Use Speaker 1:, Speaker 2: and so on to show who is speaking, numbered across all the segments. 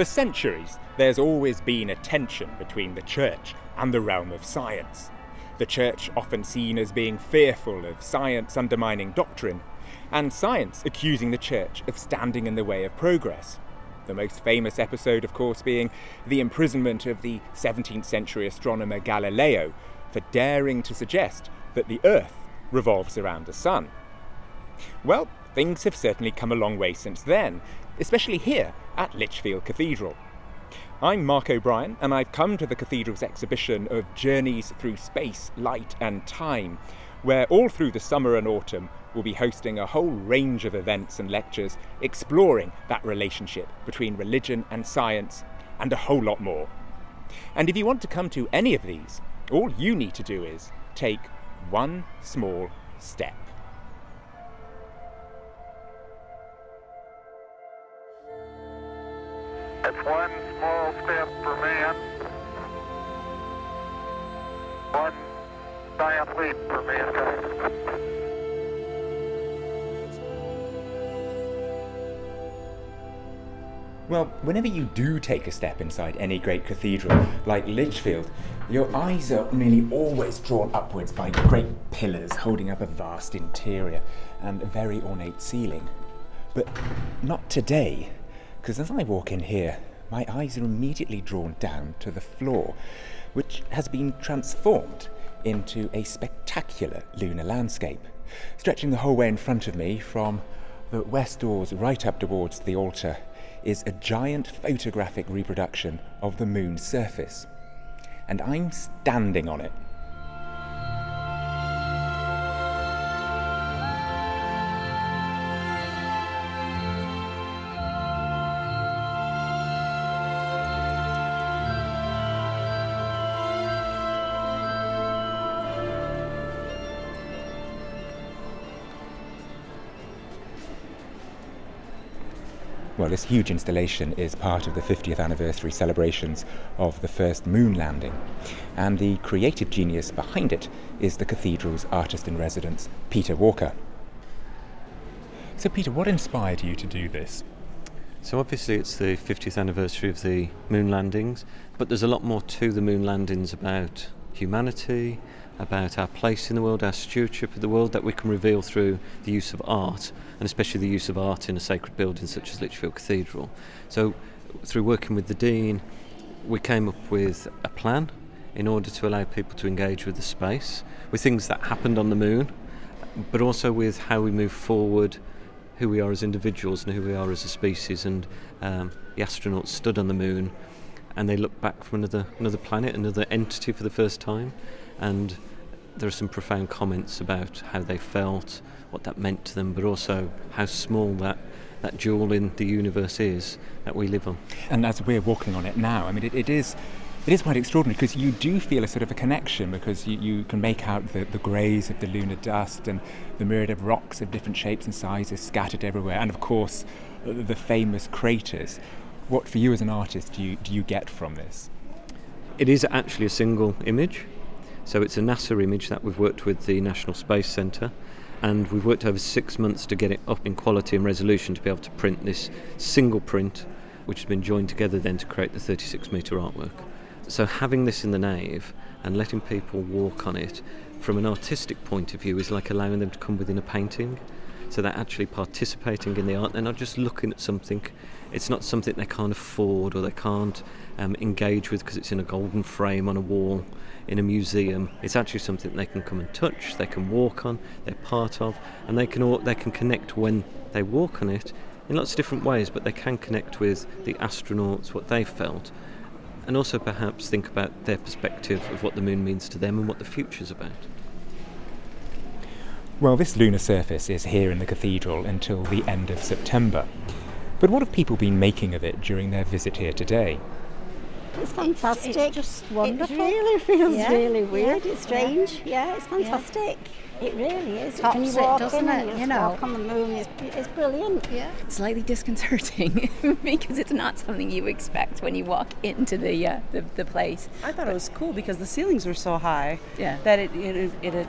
Speaker 1: For centuries, there's always been a tension between the church and the realm of science. The church often seen as being fearful of science undermining doctrine, and science accusing the church of standing in the way of progress. The most famous episode, of course, being the imprisonment of the 17th century astronomer Galileo for daring to suggest that the Earth revolves around the Sun. Well, things have certainly come a long way since then, especially here at Lichfield Cathedral. I'm Mark O'Brien, and I've come to the cathedral's exhibition of Journeys Through Space, Light and Time, where all through the summer and autumn we'll be hosting a whole range of events and lectures exploring that relationship between religion and science, and a whole lot more. And if you want to come to any of these, all you need to do is take one small step.
Speaker 2: One small step for man, one giant leap for mankind.
Speaker 1: Well, whenever you do take a step inside any great cathedral, like Lichfield, your eyes are nearly always drawn upwards by great pillars holding up a vast interior and a very ornate ceiling. But not today, because as I walk in here, my eyes are immediately drawn down to the floor, which has been transformed into a spectacular lunar landscape, stretching the whole way in front of me from the west doors right up towards the altar is a giant photographic reproduction of the moon's surface. And I'm standing on it. This huge installation is part of the 50th anniversary celebrations of the first moon landing, and the creative genius behind it is the cathedral's artist in residence, Peter Walker. So, Peter, what inspired you to do this?
Speaker 3: So, obviously, it's the 50th anniversary of the moon landings, but there's a lot more to the moon landings about humanity, about our place in the world, our stewardship of the world that we can reveal through the use of art, and especially the use of art in a sacred building such as Lichfield Cathedral. So, through working with the Dean, we came up with a plan in order to allow people to engage with the space, with things that happened on the moon, but also with how we move forward, who we are as individuals and who we are as a species. And um, the astronauts stood on the moon and they look back from another another planet, another entity for the first time, and there are some profound comments about how they felt, what that meant to them, but also how small that that jewel in the universe is that we live on.
Speaker 1: And as we're walking on it now, I mean, it, it is. It is quite extraordinary because you do feel a sort of a connection because you, you can make out the, the greys of the lunar dust and the myriad of rocks of different shapes and sizes scattered everywhere, and of course the famous craters. What for you as an artist do you, do you get from this?
Speaker 3: It is actually a single image. So it's a NASA image that we've worked with the National Space Centre, and we've worked over six months to get it up in quality and resolution to be able to print this single print, which has been joined together then to create the 36 metre artwork. So having this in the nave and letting people walk on it from an artistic point of view is like allowing them to come within a painting. So they're actually participating in the art. They're not just looking at something. It's not something they can't afford or they can't um, engage with because it's in a golden frame on a wall in a museum. It's actually something they can come and touch, they can walk on, they're part of, and they can all, they can connect when they walk on it in lots of different ways. But they can connect with the astronauts, what they felt, and also perhaps think about their perspective of what the moon means to them and what the future's about.
Speaker 1: Well, this lunar surface is here in the cathedral until the end of September. But what have people been making of it during their visit here today?
Speaker 4: It's fantastic.
Speaker 5: It's just wonderful.
Speaker 4: It really feels
Speaker 5: Yeah,
Speaker 4: really weird.
Speaker 5: yeah,
Speaker 4: It's strange. Yeah, it's fantastic. It really is.
Speaker 5: Tops
Speaker 4: When you
Speaker 5: it,
Speaker 4: walk
Speaker 5: doesn't
Speaker 4: in
Speaker 5: it,
Speaker 4: you
Speaker 5: you know?
Speaker 4: walk on the moon, it's, it's brilliant.
Speaker 5: Yeah.
Speaker 6: slightly disconcerting because it's not something you expect when you walk into the uh, the, the place.
Speaker 7: I thought it was cool because the ceilings were so high
Speaker 6: Yeah.
Speaker 7: that it, it, it, it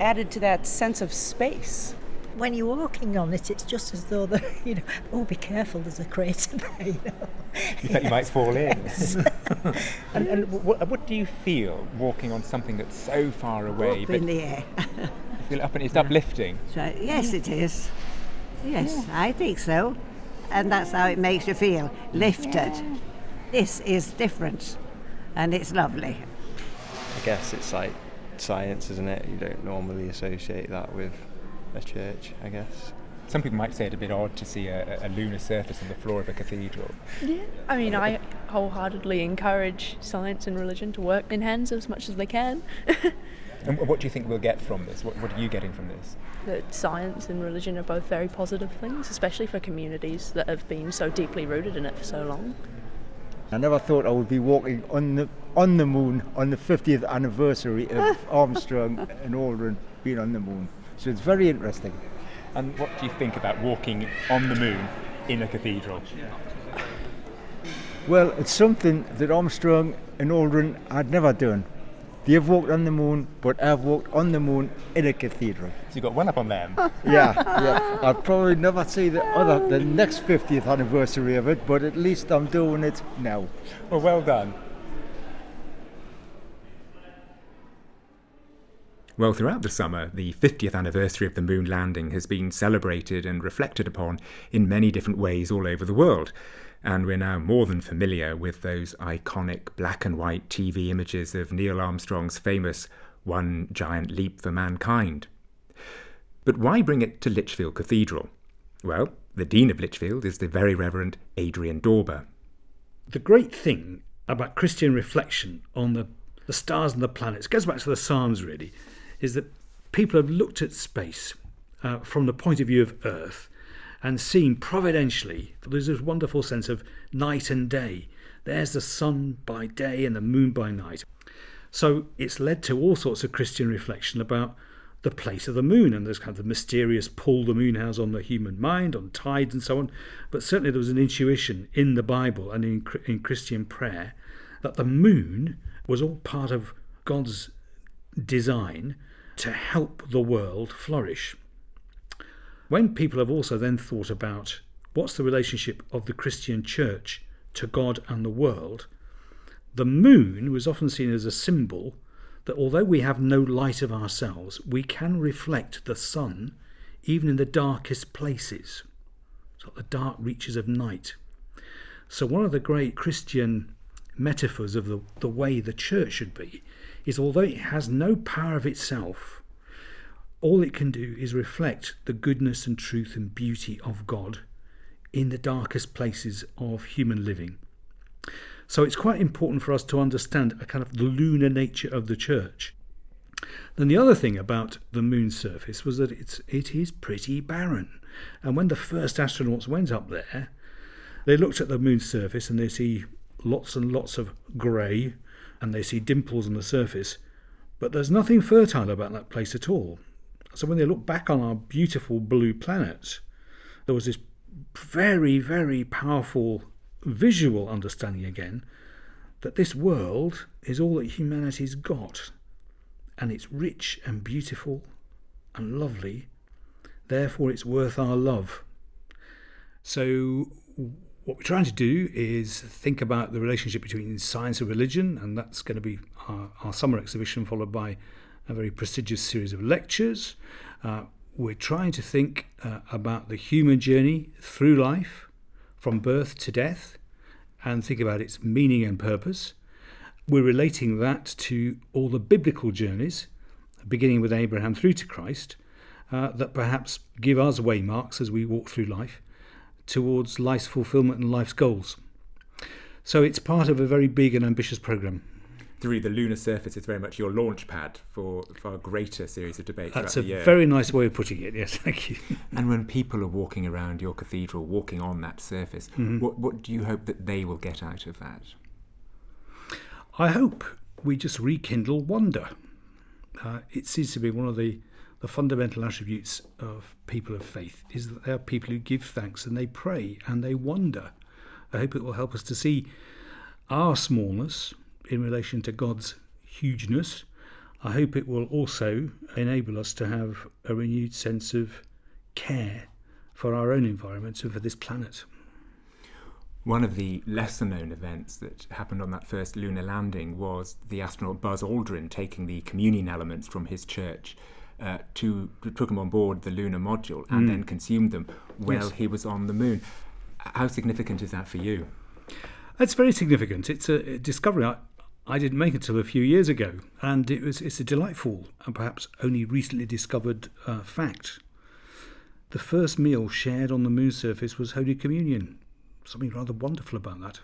Speaker 7: added to that sense of space.
Speaker 5: When you're walking on it, it's just as though the you know, oh, be careful, there's a crater there. You know.
Speaker 1: You think you might fall in.
Speaker 5: Yes.
Speaker 1: and and what, what do you feel walking on something that's so far away?
Speaker 8: Up in the air.
Speaker 1: you feel up and it's uplifting.
Speaker 8: So, yes, it is. Yes, I think so. And that's how it makes you feel lifted. This is different and it's lovely.
Speaker 9: I guess it's like science, isn't it? You don't normally associate that with a church, I guess.
Speaker 1: Some people might say it a bit odd to see a, a lunar surface on the floor of a cathedral.
Speaker 10: Yeah, I mean, I wholeheartedly encourage science and religion to work in hands as much as they can.
Speaker 1: And what do you think we'll get from this? What, what are you getting from this?
Speaker 10: that science and religion are both very positive things, especially for communities that have been so deeply rooted in it for so long.
Speaker 11: I never thought I would be walking on the on the moon on the 50th anniversary of Armstrong and Aldrin being on the moon. So it's very interesting.
Speaker 1: And what do you think about walking on the moon in a cathedral?
Speaker 11: Well, it's something that Armstrong and Aldrin had never done. They've walked on the moon, but I've walked on the moon in a cathedral.
Speaker 1: So you've got one up on them.
Speaker 11: yeah, yeah. I'll probably never see the other, the next 50th anniversary of it, but at least I'm doing it now.
Speaker 1: Well, well done. Well, throughout the summer, the 50th anniversary of the moon landing has been celebrated and reflected upon in many different ways all over the world. And we're now more than familiar with those iconic black and white TV images of Neil Armstrong's famous One Giant Leap for Mankind. But why bring it to Lichfield Cathedral? Well, the Dean of Lichfield is the Very Reverend Adrian Dorber.
Speaker 12: The great thing about Christian reflection on the, the stars and the planets goes back to the Psalms, really, is that people have looked at space uh, from the point of view of Earth and seen providentially, there's this wonderful sense of night and day. There's the sun by day and the moon by night. So it's led to all sorts of Christian reflection about the place of the moon and there's kind of the mysterious pull the moon has on the human mind, on tides and so on. But certainly there was an intuition in the Bible and in, in Christian prayer that the moon was all part of God's design to help the world flourish. When people have also then thought about what's the relationship of the Christian church to God and the world, the moon was often seen as a symbol that although we have no light of ourselves, we can reflect the sun even in the darkest places, so the dark reaches of night. So, one of the great Christian metaphors of the, the way the church should be is although it has no power of itself, all it can do is reflect the goodness and truth and beauty of God in the darkest places of human living. So it's quite important for us to understand a kind of the lunar nature of the church. Then the other thing about the moon's surface was that it's it is pretty barren. And when the first astronauts went up there, they looked at the moon's surface and they see lots and lots of grey and they see dimples on the surface, but there's nothing fertile about that place at all. So when they look back on our beautiful blue planet, there was this very, very powerful visual understanding again that this world is all that humanity's got. And it's rich and beautiful and lovely. Therefore, it's worth our love. So, what we're trying to do is think about the relationship between science and religion, and that's going to be our, our summer exhibition, followed by a very prestigious series of lectures. Uh, we're trying to think uh, about the human journey through life, from birth to death, and think about its meaning and purpose. We're relating that to all the biblical journeys, beginning with Abraham through to Christ, uh, that perhaps give us waymarks as we walk through life towards life's fulfillment and life's goals. So it's part of a very big and ambitious program
Speaker 1: through the lunar surface is very much your launch pad for, for a greater series of debates.
Speaker 12: That's a
Speaker 1: year.
Speaker 12: very nice way of putting it. Yes, thank you.
Speaker 1: and when people are walking around your cathedral, walking on that surface, mm-hmm. what what do you hope that they will get out of that?
Speaker 12: I hope we just rekindle wonder. Uh, it seems to be one of the the fundamental attributes of people of faith is that they are people who give thanks and they pray and they wonder. I hope it will help us to see our smallness in relation to God's hugeness. I hope it will also enable us to have a renewed sense of care for our own environment and for this planet.
Speaker 1: One of the lesser known events that happened on that first lunar landing was the astronaut Buzz Aldrin taking the communion elements from his church uh, to took them on board the lunar module and
Speaker 12: Mm.
Speaker 1: then consumed them while
Speaker 12: Yes.
Speaker 1: he was on the moon. How significant is that for you?
Speaker 12: It's very significant. It's a discovery I, I didn't make until a few years ago, and it was it's a delightful and perhaps only recently discovered uh, fact. The first meal shared on the moon surface was Holy Communion. Something rather wonderful about that.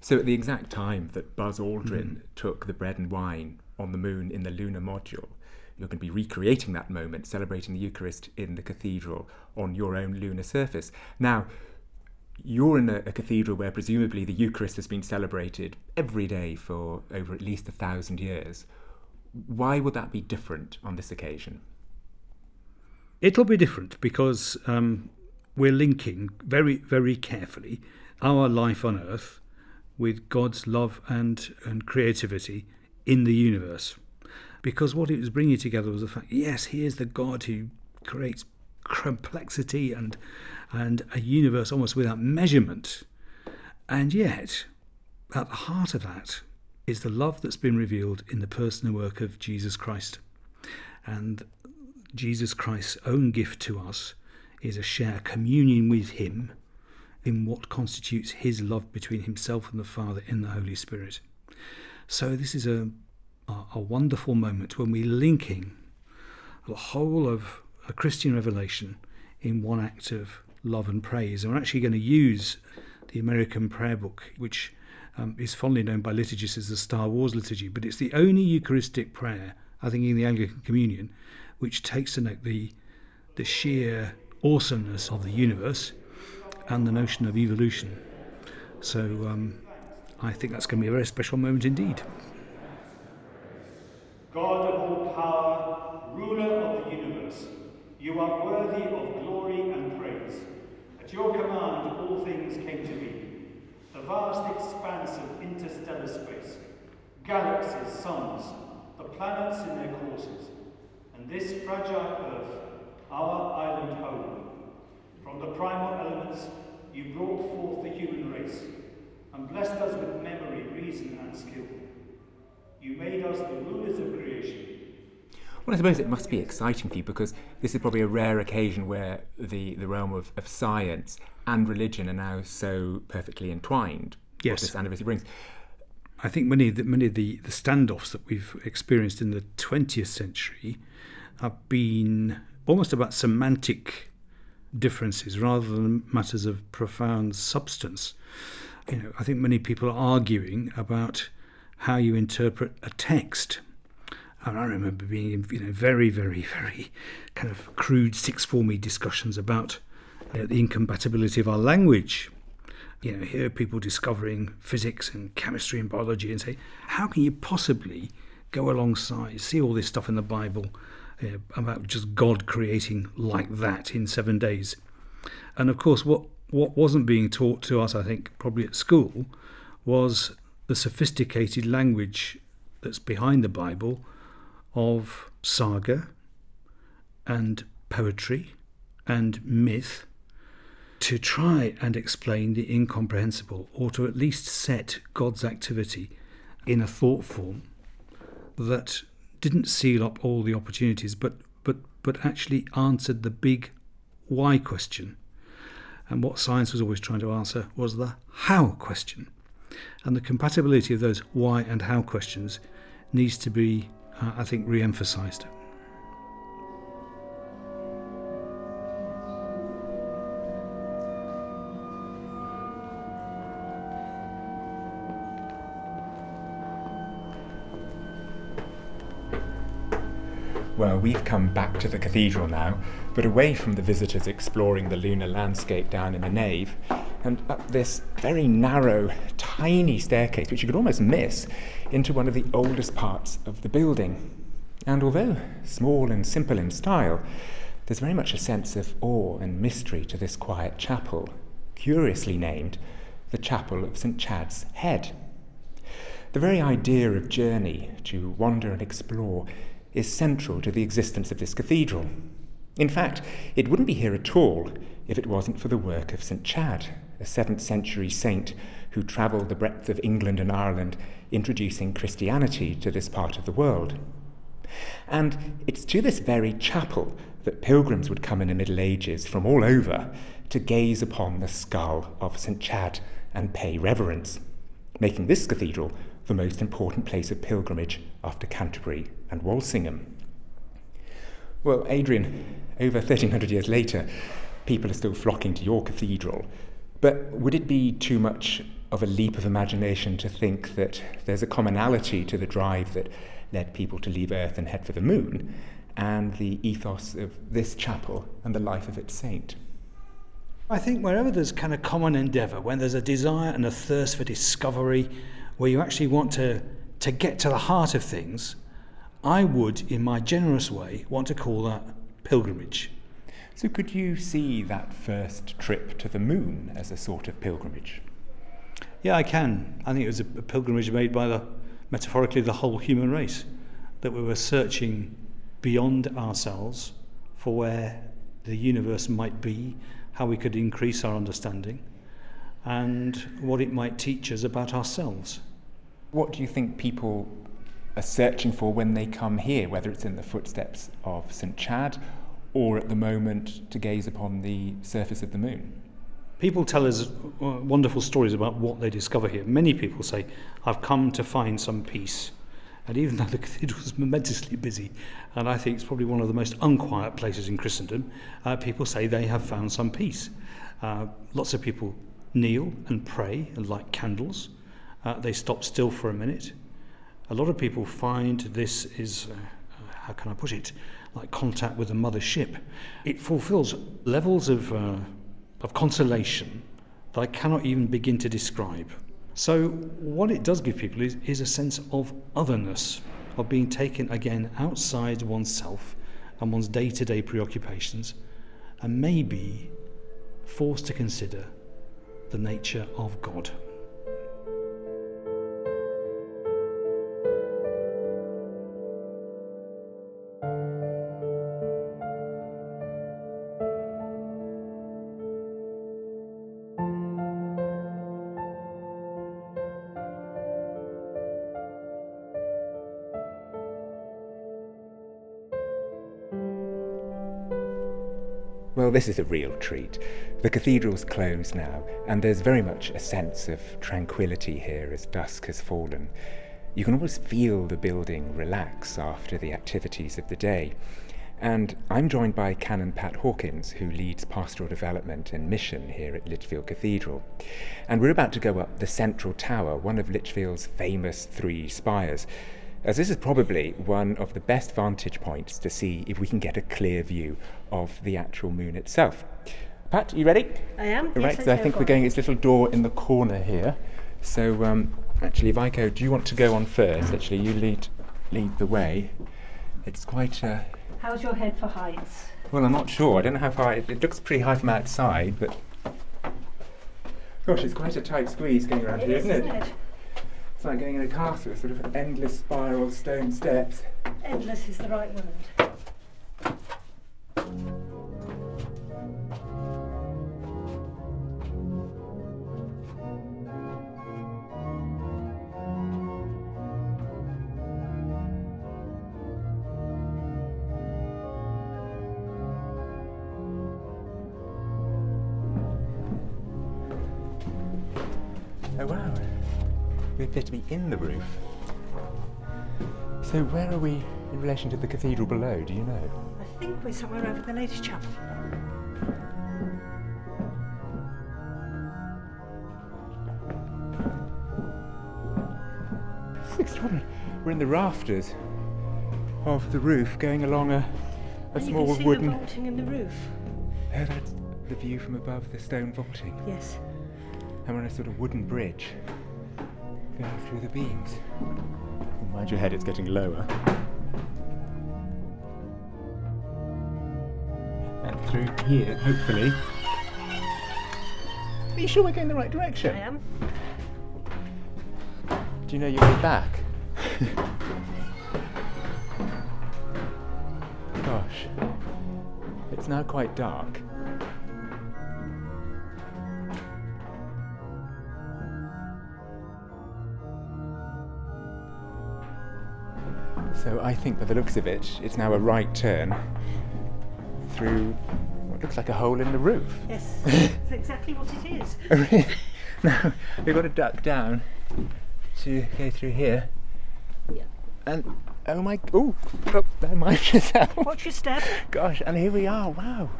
Speaker 1: So, at the exact time that Buzz Aldrin
Speaker 12: Mm.
Speaker 1: took the bread and wine on the moon in the lunar module, you're going to be recreating that moment, celebrating the Eucharist in the cathedral on your own lunar surface. Now, you're in a, a cathedral where presumably the Eucharist has been celebrated every day for over at least a thousand years. Why would that be different on this occasion?
Speaker 12: It'll be different because um, we're linking very, very carefully our life on Earth with God's love and, and creativity in the universe. Because what it was bringing together was the fact yes, here's the God who creates complexity and, and a universe almost without measurement. And yet, at the heart of that is the love that's been revealed in the person and work of Jesus Christ. And Jesus Christ's own gift to us is a share communion with Him in what constitutes His love between Himself and the Father in the Holy Spirit. So this is a a, wonderful moment when we're linking the whole of a Christian revelation in one act of love and praise. And we're actually going to use the American prayer book, which um, is fondly known by liturgists as the Star Wars liturgy, but it's the only Eucharistic prayer, I think, in the Anglican Communion, which takes to note the the sheer awesomeness of the universe and the notion of evolution. So um, I think that's going to be a very special moment indeed.
Speaker 13: God of all power, ruler of the universe, you are worthy of glory and praise. At your command, all things came to be. The vast expanse of interstellar space, galaxies, suns, the planets in their courses, and this fragile Earth, our island home. From the primal elements, you brought forth the human race and blessed us with memory, reason, and skill. You made us the rulers of creation.
Speaker 1: Well, I suppose it must be exciting for you because this is probably a rare occasion where the, the realm of, of science and religion are now so perfectly entwined. what
Speaker 12: Yes.
Speaker 1: this anniversary brings.
Speaker 12: I think many of the, many of the, the standoffs that we've experienced in the 20th century have been almost about semantic differences rather than matters of profound substance. You know, I think many people are arguing about how you interpret a text. And I remember being in you know very, very, very kind of crude sixth formy discussions about uh, the incompatibility of our language you know, hear people discovering physics and chemistry and biology and say, how can you possibly go alongside, see all this stuff in the Bible uh, about just God creating like that in seven days? And of course, what, what wasn't being taught to us, I think, probably at school, was the sophisticated language that's behind the Bible of saga and poetry and myth to try and explain the incomprehensible, or to at least set God's activity in a thought form that didn't seal up all the opportunities, but but but actually answered the big why question. And what science was always trying to answer was the how question. And the compatibility of those why and how questions needs to be, uh, I think, re emphasized.
Speaker 1: Well, we've come back to the cathedral now, but away from the visitors exploring the lunar landscape down in the nave, and up this very narrow, tiny staircase, which you could almost miss, into one of the oldest parts of the building. And although small and simple in style, there's very much a sense of awe and mystery to this quiet chapel, curiously named the Chapel of St. Chad's Head. The very idea of journey, to wander and explore, is central to the existence of this cathedral. In fact, it wouldn't be here at all if it wasn't for the work of St. Chad, a 7th century saint who travelled the breadth of England and Ireland introducing Christianity to this part of the world. And it's to this very chapel that pilgrims would come in the Middle Ages from all over to gaze upon the skull of St. Chad and pay reverence, making this cathedral the most important place of pilgrimage after Canterbury and Walsingham. Well, Adrian, over 1300 years later, people are still flocking to your cathedral, but would it be too much of a leap of imagination to think that there's a commonality to the drive that led people to leave Earth and head for the moon, and the ethos of this chapel and the life of its saint?
Speaker 12: I think wherever there's kind of common endeavour, when there's a desire and a thirst for discovery, where you actually want to, to get to the heart of things, I would, in my generous way, want to call that pilgrimage.
Speaker 1: So, could you see that first trip to the moon as a sort of pilgrimage?
Speaker 12: Yeah, I can. I think it was a, a pilgrimage made by the, metaphorically, the whole human race. That we were searching beyond ourselves for where the universe might be, how we could increase our understanding, and what it might teach us about ourselves.
Speaker 1: What do you think people are searching for when they come here, whether it's in the footsteps of St. Chad or at the moment to gaze upon the surface of the moon?
Speaker 12: People tell us uh, wonderful stories about what they discover here. Many people say, I've come to find some peace. And even though the cathedral is momentously busy, and I think it's probably one of the most unquiet places in Christendom, uh, people say they have found some peace. Uh, lots of people kneel and pray and light candles. Uh, they stop still for a minute. A lot of people find this is, uh, how can I put it, like contact with the mother ship. It fulfills levels of, uh, of consolation that I cannot even begin to describe. So, what it does give people is, is a sense of otherness, of being taken again outside oneself and one's day to day preoccupations, and maybe forced to consider the nature of God.
Speaker 1: Well, this is a real treat. The cathedral's closed now, and there's very much a sense of tranquility here as dusk has fallen. You can almost feel the building relax after the activities of the day. And I'm joined by Canon Pat Hawkins, who leads pastoral development and mission here at Lichfield Cathedral. And we're about to go up the central tower, one of Lichfield's famous three spires, as this is probably one of the best vantage points to see if we can get a clear view of the actual moon itself. Pat, are you ready?
Speaker 5: I am.
Speaker 1: Right,
Speaker 5: yes,
Speaker 1: so I think we're going this little door in the corner here. So um, actually, if I go, do you want to go on first? Actually, you lead lead the way. It's quite. Uh,
Speaker 5: How's your head for heights?
Speaker 1: well, I'm not sure. I don't know how far. It, it looks pretty high from outside, but gosh, it's quite a tight squeeze going around
Speaker 5: It
Speaker 1: here,
Speaker 5: is,
Speaker 1: isn't it?
Speaker 5: isn't it?
Speaker 1: Like going in a castle, sort of endless spiral stone steps.
Speaker 5: Endless is the right word.
Speaker 1: We appear to be in the roof. So where are we in relation to the cathedral below? Do you know?
Speaker 5: I think we're somewhere over the ladies' chapel.
Speaker 1: It's extraordinary. We're in the rafters of the roof, going along a, a
Speaker 5: and you
Speaker 1: small
Speaker 5: can see
Speaker 1: wooden.
Speaker 5: the vaulting in the roof.
Speaker 1: Oh, that's the view from above the stone vaulting.
Speaker 5: Yes.
Speaker 1: And we're on a sort of wooden bridge going through the beams. Mind your head, it's getting lower. And through here, hopefully. Are you sure we're going the right direction?
Speaker 5: I am.
Speaker 1: Do you know your way back? Gosh. It's now quite dark. So I think by the looks of it, it's now a right turn through what looks like a hole in the roof.
Speaker 5: Yes, that's exactly what it is.
Speaker 1: Oh, now we've got to duck down to go through here.
Speaker 5: Yeah.
Speaker 1: And oh my, oh, oh mind yourself.
Speaker 5: Watch your step.
Speaker 1: Gosh, and here we are. Wow.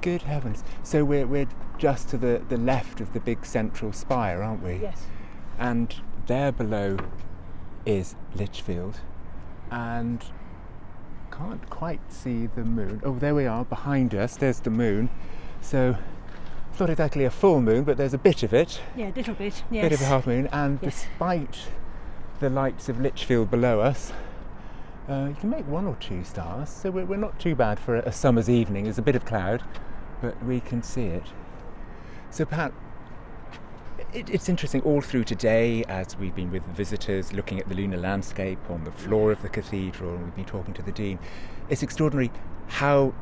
Speaker 1: Good heavens. So we're we're just to the the left of the big central spire, aren't we?
Speaker 5: Yes.
Speaker 1: And there below is Lichfield, and can't quite see the moon. Oh, there we are behind us. There's the moon. So it's not exactly a full moon, but there's a bit of it.
Speaker 5: Yeah, a little bit. Yes.
Speaker 1: A bit of a half moon, and
Speaker 5: Yes.
Speaker 1: despite the lights of Lichfield below us, uh, you can make one or two stars. So we're, we're not too bad for a, a summer's evening. There's a bit of cloud, but we can see it. So Pat, it, it's interesting all through today as we've been with visitors looking at the lunar landscape on the floor of the cathedral and we've been talking to the dean. It's extraordinary how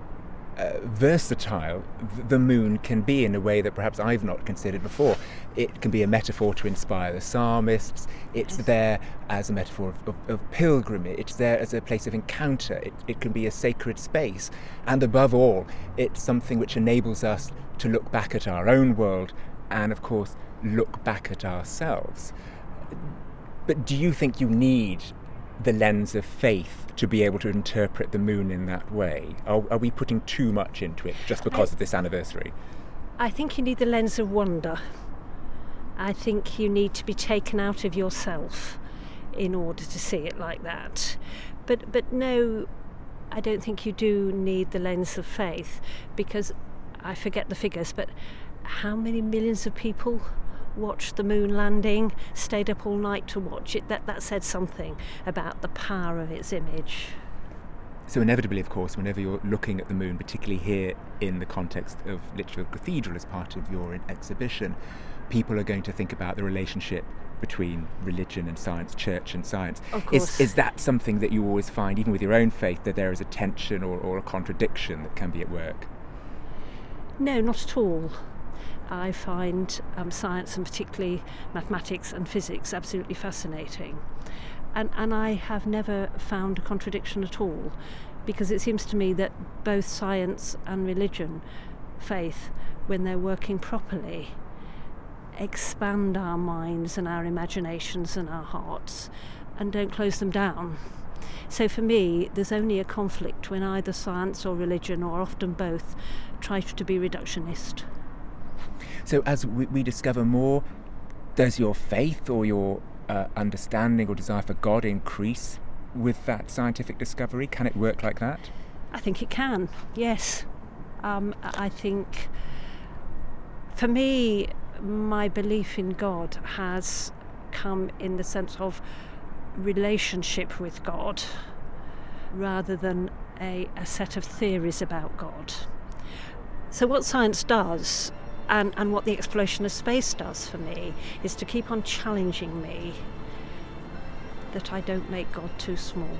Speaker 1: uh, versatile the moon can be in a way that perhaps I've not considered before. It can be a metaphor to inspire the psalmists, it's there as a metaphor of, of, of pilgrimage, it's there as a place of encounter, it, it can be a sacred space, and above all, it's something which enables us to look back at our own world and, of course, look back at ourselves. But do you think you need the lens of faith to be able to interpret the moon in that way? Are, are we putting too much into it just because of this anniversary?
Speaker 5: I think you need the lens of wonder. I think you need to be taken out of yourself in order to see it like that. But but no, I don't think you do need the lens of faith because I forget the figures, but how many millions of people watched the moon landing, stayed up all night to watch it? That that said something about the power of its image.
Speaker 1: So, inevitably, of course, whenever you're looking at the moon, particularly here in the context of Lichfield Cathedral as part of your exhibition, people are going to think about the relationship between religion and science, church and science.
Speaker 5: Of course.
Speaker 1: Is, is that something that you always find, even with your own faith, that there is a tension or, or a contradiction that can be at work?
Speaker 5: No, not at all. I find um, science and particularly mathematics and physics absolutely fascinating. And, and I have never found a contradiction at all because it seems to me that both science and religion, faith, when they're working properly, expand our minds and our imaginations and our hearts and don't close them down. So for me, there's only a conflict when either science or religion, or often both, try to be reductionist.
Speaker 1: So, as we, we discover more, does your faith or your uh, understanding or desire for God increase with that scientific discovery? Can it work like that?
Speaker 5: I think it can, yes. Um, I think for me, my belief in God has come in the sense of relationship with God rather than a, a set of theories about God. So, what science does and, and what the exploration of space does for me is to keep on challenging me that I don't make God too small.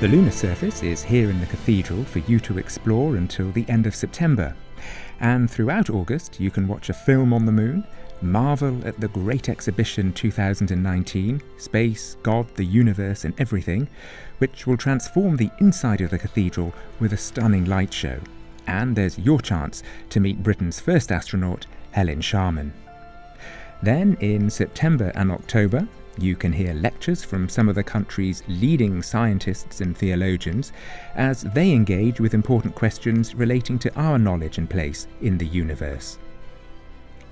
Speaker 1: The lunar surface is here in the cathedral for you to explore until the end of September. And throughout August, you can watch a film on the moon, marvel at the Great Exhibition 2019 Space, God, the Universe, and Everything, which will transform the inside of the cathedral with a stunning light show. And there's your chance to meet Britain's first astronaut, Helen Sharman. Then, in September and October, you can hear lectures from some of the country's leading scientists and theologians as they engage with important questions relating to our knowledge and place in the universe.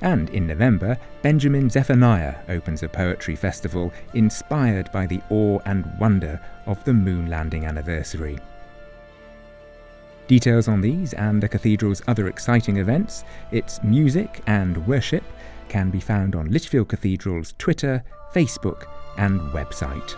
Speaker 1: And in November, Benjamin Zephaniah opens a poetry festival inspired by the awe and wonder of the moon landing anniversary. Details on these and the cathedral's other exciting events, its music and worship, can be found on Lichfield Cathedral's Twitter, Facebook, and website.